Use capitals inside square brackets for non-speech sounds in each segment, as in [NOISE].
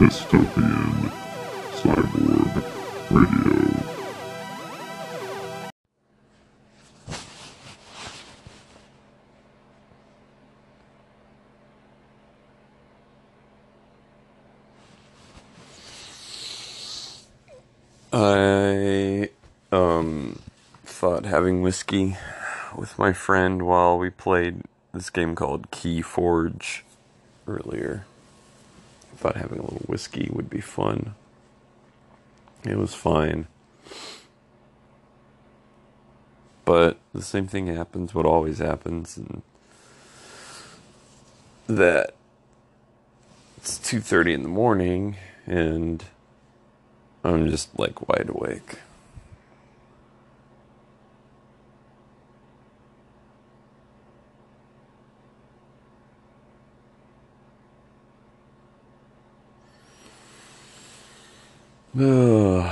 Dystopian Cyborg Radio. I um thought having whiskey with my friend while we played this game called Key Forge earlier. Thought having a little whiskey would be fun. It was fine. But the same thing happens what always happens and that it's 2:30 in the morning and I'm just like wide awake. 呃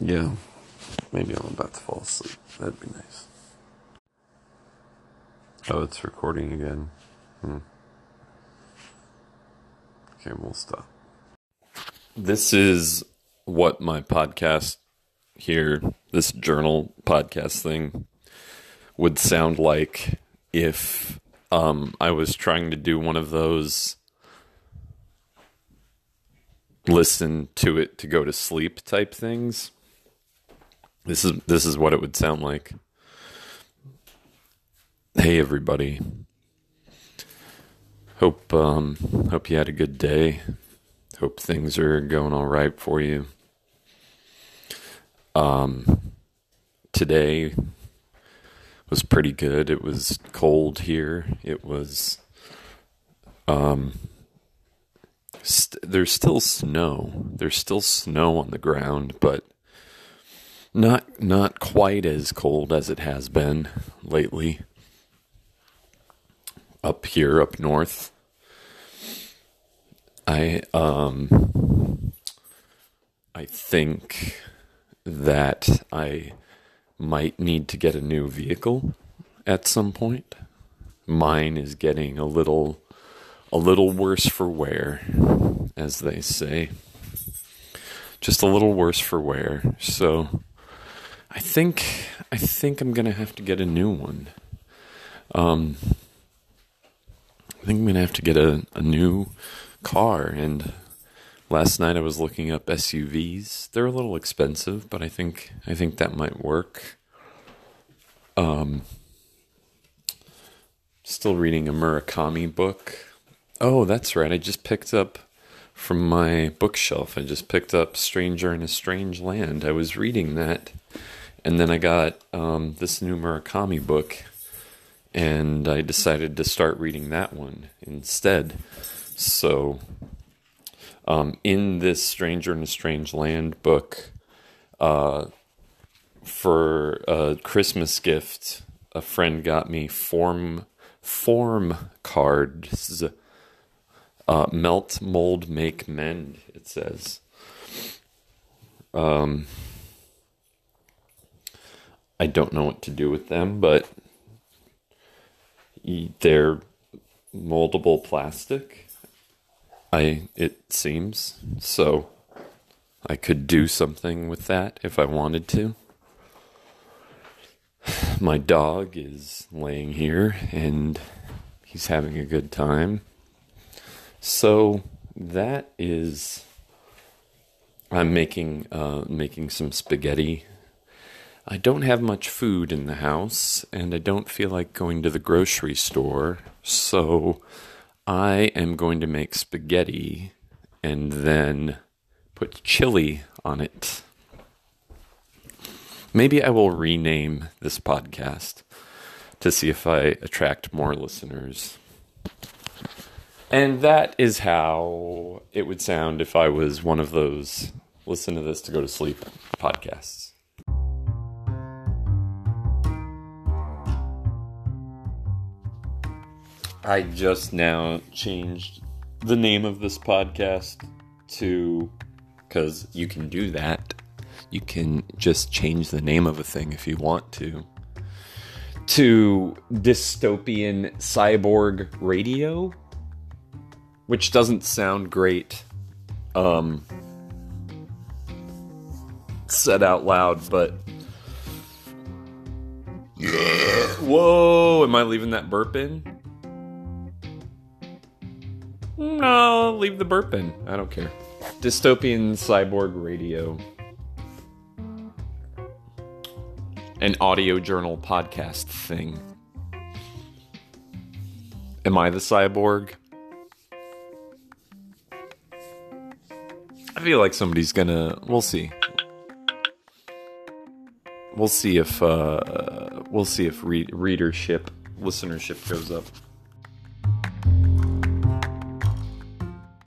Yeah. Maybe I'm about to fall asleep. That'd be nice. Oh, it's recording again. Hmm. Okay, we'll stop. This is what my podcast here, this journal podcast thing, would sound like if um, I was trying to do one of those listen to it to go to sleep type things. This is this is what it would sound like. Hey everybody. Hope um hope you had a good day. Hope things are going all right for you. Um today was pretty good. It was cold here. It was um st- there's still snow. There's still snow on the ground, but not not quite as cold as it has been lately. Up here up north. I um i think that i might need to get a new vehicle at some point. Mine is getting a little a little worse for wear as they say. Just a little worse for wear. So I think I think I'm gonna have to get a new one. Um, I think I'm gonna have to get a, a new car. And last night I was looking up SUVs. They're a little expensive, but I think I think that might work. Um, still reading a Murakami book. Oh, that's right. I just picked up from my bookshelf. I just picked up Stranger in a Strange Land. I was reading that and then I got um, this new Murakami book, and I decided to start reading that one instead. So, um, in this Stranger in a Strange Land book, uh, for a Christmas gift, a friend got me form form cards. Uh, melt, mold, make, mend. It says. Um, I don't know what to do with them, but they're moldable plastic. I it seems so. I could do something with that if I wanted to. [SIGHS] My dog is laying here and he's having a good time. So that is I'm making uh, making some spaghetti I don't have much food in the house, and I don't feel like going to the grocery store, so I am going to make spaghetti and then put chili on it. Maybe I will rename this podcast to see if I attract more listeners. And that is how it would sound if I was one of those listen to this to go to sleep podcasts. I just now changed the name of this podcast to because you can do that. You can just change the name of a thing if you want to. To dystopian cyborg radio, which doesn't sound great um, said out loud, but. Yeah. Whoa, am I leaving that burp in? No, leave the burp in. I don't care. Dystopian Cyborg Radio. An audio journal podcast thing. Am I the cyborg? I feel like somebody's gonna. We'll see. We'll see if uh, we'll see if re- readership, listenership goes up.